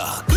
Knock.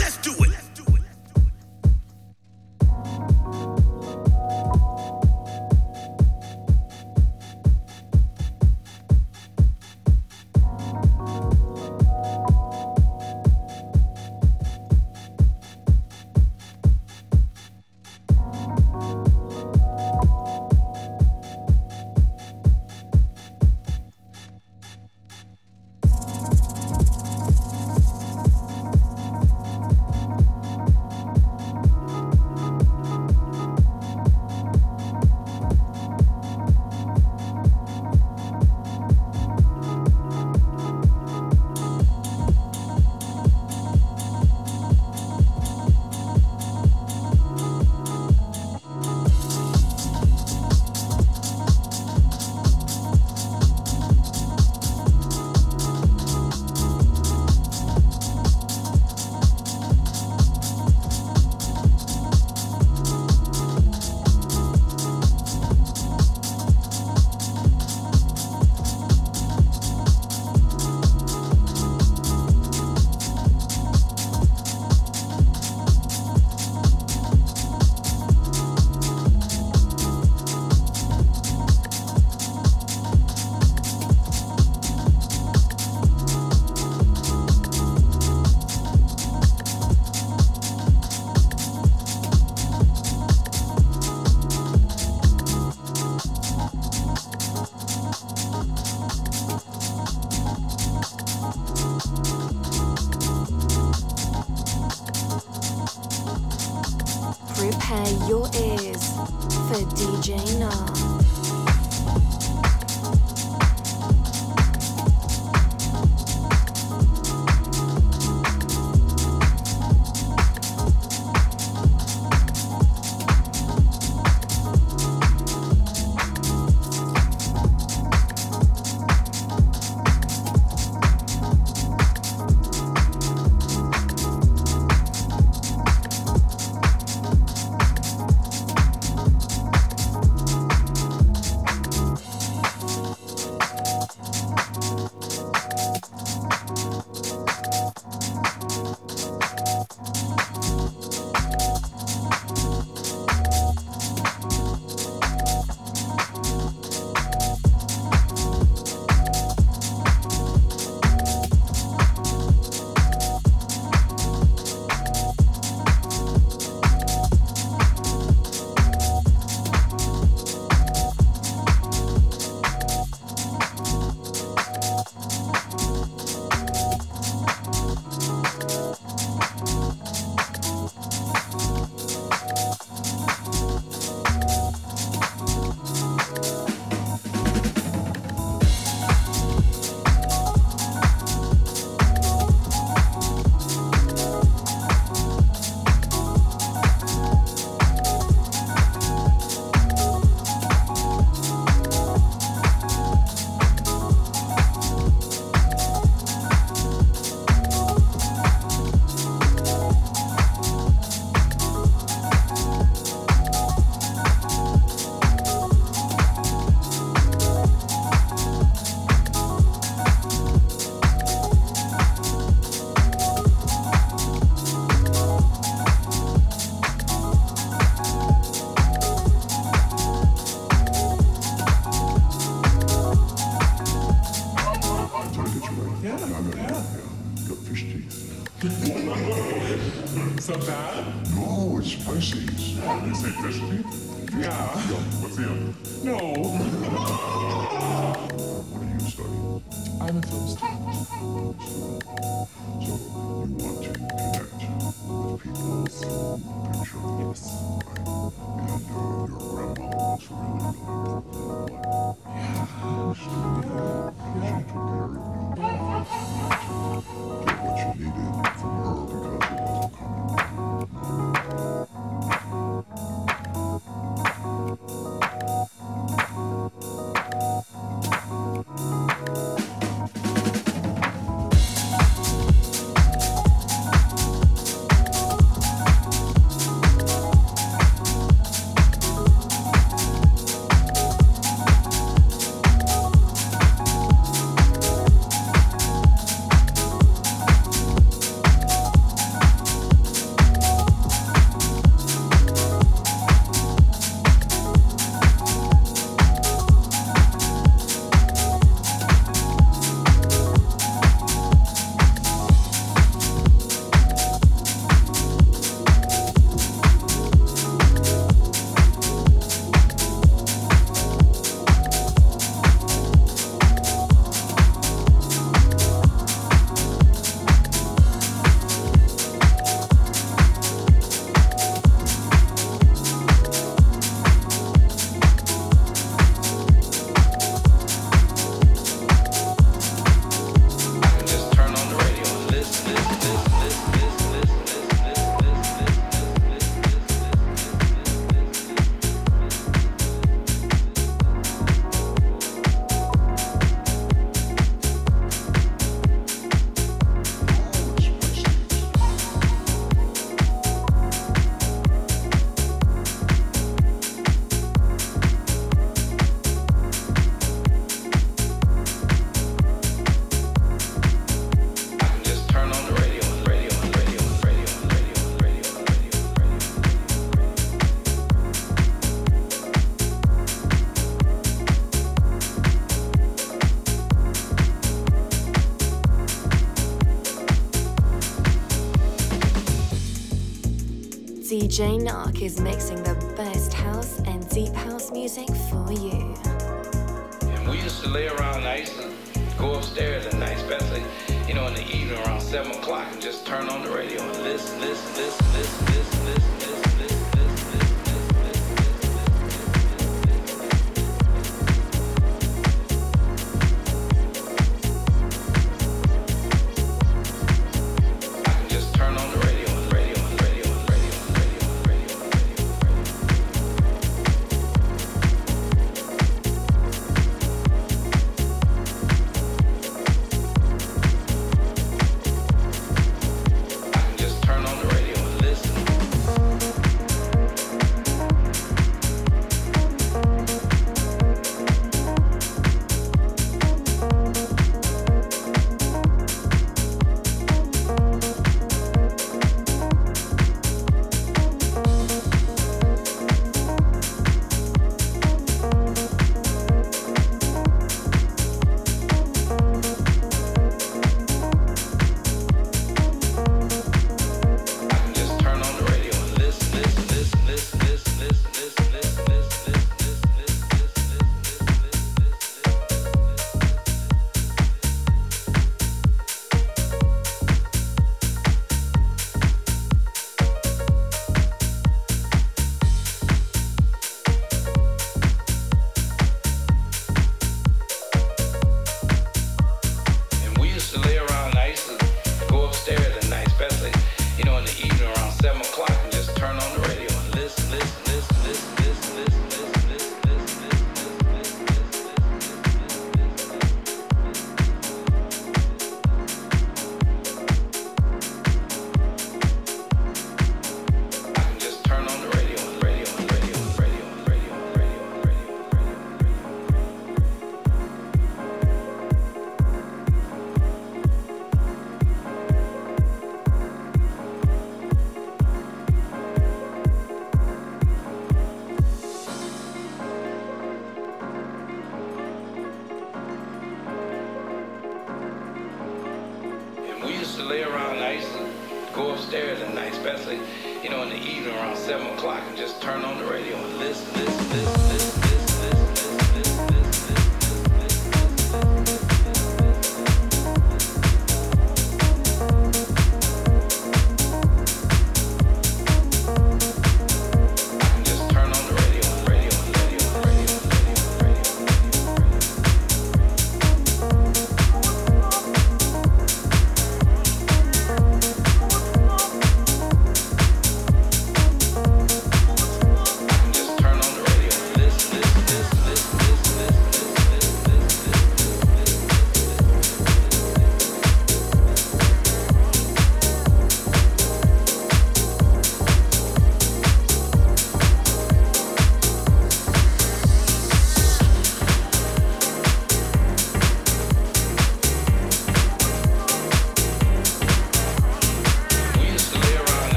Prepare your ears for DJ Nah. DJ Nark is mixing the best house and deep house music for you. And we used to lay around, I to go upstairs at night, especially, you know, in the evening around 7 o'clock and just turn on the radio and listen, listen, listen, listen.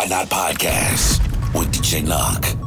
Why not podcast with DJ Knock?